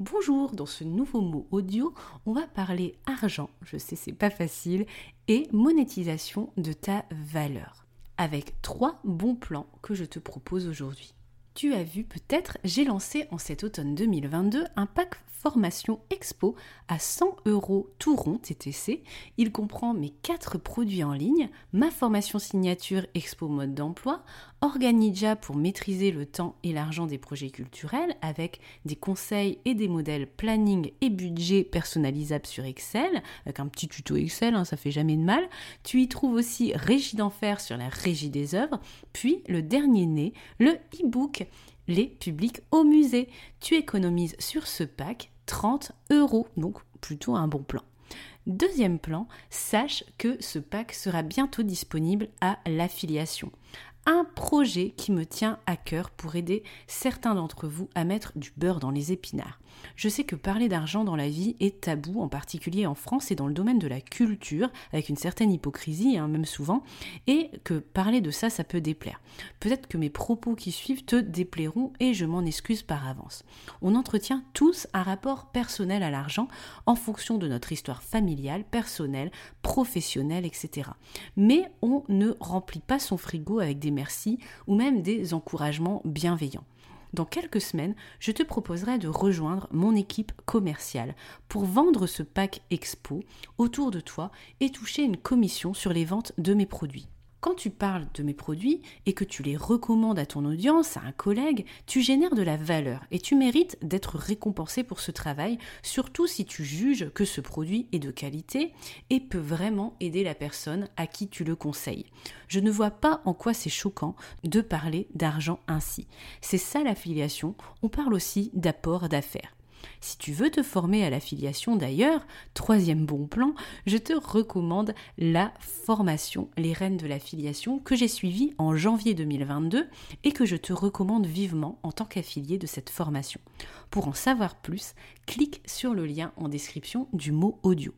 Bonjour, dans ce nouveau mot audio, on va parler argent, je sais c'est pas facile, et monétisation de ta valeur. Avec trois bons plans que je te propose aujourd'hui. Tu as vu peut-être, j'ai lancé en cet automne 2022 un pack formation expo à 100 euros tout rond TTC. Il comprend mes quatre produits en ligne, ma formation signature expo mode d'emploi, Organija pour maîtriser le temps et l'argent des projets culturels avec des conseils et des modèles planning et budget personnalisables sur Excel, avec un petit tuto Excel, hein, ça fait jamais de mal. Tu y trouves aussi Régie d'enfer sur la régie des œuvres, puis le dernier né, le e-book les publics au musée. Tu économises sur ce pack 30 euros, donc plutôt un bon plan. Deuxième plan, sache que ce pack sera bientôt disponible à l'affiliation un projet qui me tient à cœur pour aider certains d'entre vous à mettre du beurre dans les épinards. Je sais que parler d'argent dans la vie est tabou, en particulier en France et dans le domaine de la culture, avec une certaine hypocrisie, hein, même souvent, et que parler de ça, ça peut déplaire. Peut-être que mes propos qui suivent te déplairont et je m'en excuse par avance. On entretient tous un rapport personnel à l'argent en fonction de notre histoire familiale, personnelle, professionnelle, etc. Mais on ne remplit pas son frigo avec des merci ou même des encouragements bienveillants. Dans quelques semaines, je te proposerai de rejoindre mon équipe commerciale pour vendre ce pack expo autour de toi et toucher une commission sur les ventes de mes produits. Quand tu parles de mes produits et que tu les recommandes à ton audience, à un collègue, tu génères de la valeur et tu mérites d'être récompensé pour ce travail, surtout si tu juges que ce produit est de qualité et peut vraiment aider la personne à qui tu le conseilles. Je ne vois pas en quoi c'est choquant de parler d'argent ainsi. C'est ça l'affiliation, on parle aussi d'apport d'affaires. Si tu veux te former à l'affiliation d'ailleurs, troisième bon plan, je te recommande la formation Les Reines de l'affiliation que j'ai suivie en janvier 2022 et que je te recommande vivement en tant qu'affilié de cette formation. Pour en savoir plus, clique sur le lien en description du mot audio.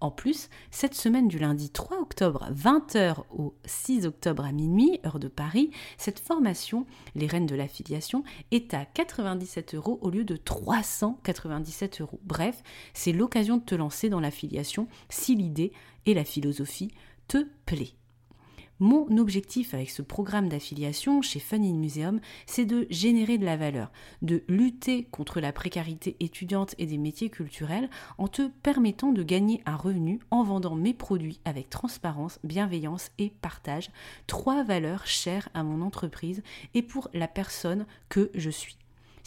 En plus, cette semaine du lundi 3 octobre 20h au 6 octobre à minuit, heure de Paris, cette formation, les reines de l'affiliation, est à 97 euros au lieu de 397 euros. Bref, c'est l'occasion de te lancer dans l'affiliation si l'idée et la philosophie te plaît. Mon objectif avec ce programme d'affiliation chez Fun in Museum, c'est de générer de la valeur, de lutter contre la précarité étudiante et des métiers culturels en te permettant de gagner un revenu en vendant mes produits avec transparence, bienveillance et partage, trois valeurs chères à mon entreprise et pour la personne que je suis.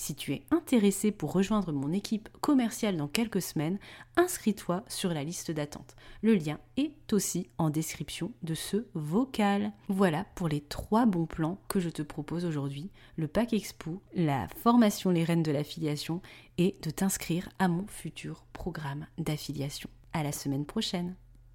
Si tu es intéressé pour rejoindre mon équipe commerciale dans quelques semaines, inscris-toi sur la liste d'attente. Le lien est aussi en description de ce vocal. Voilà pour les trois bons plans que je te propose aujourd'hui. Le pack expo, la formation Les Reines de l'affiliation et de t'inscrire à mon futur programme d'affiliation. À la semaine prochaine.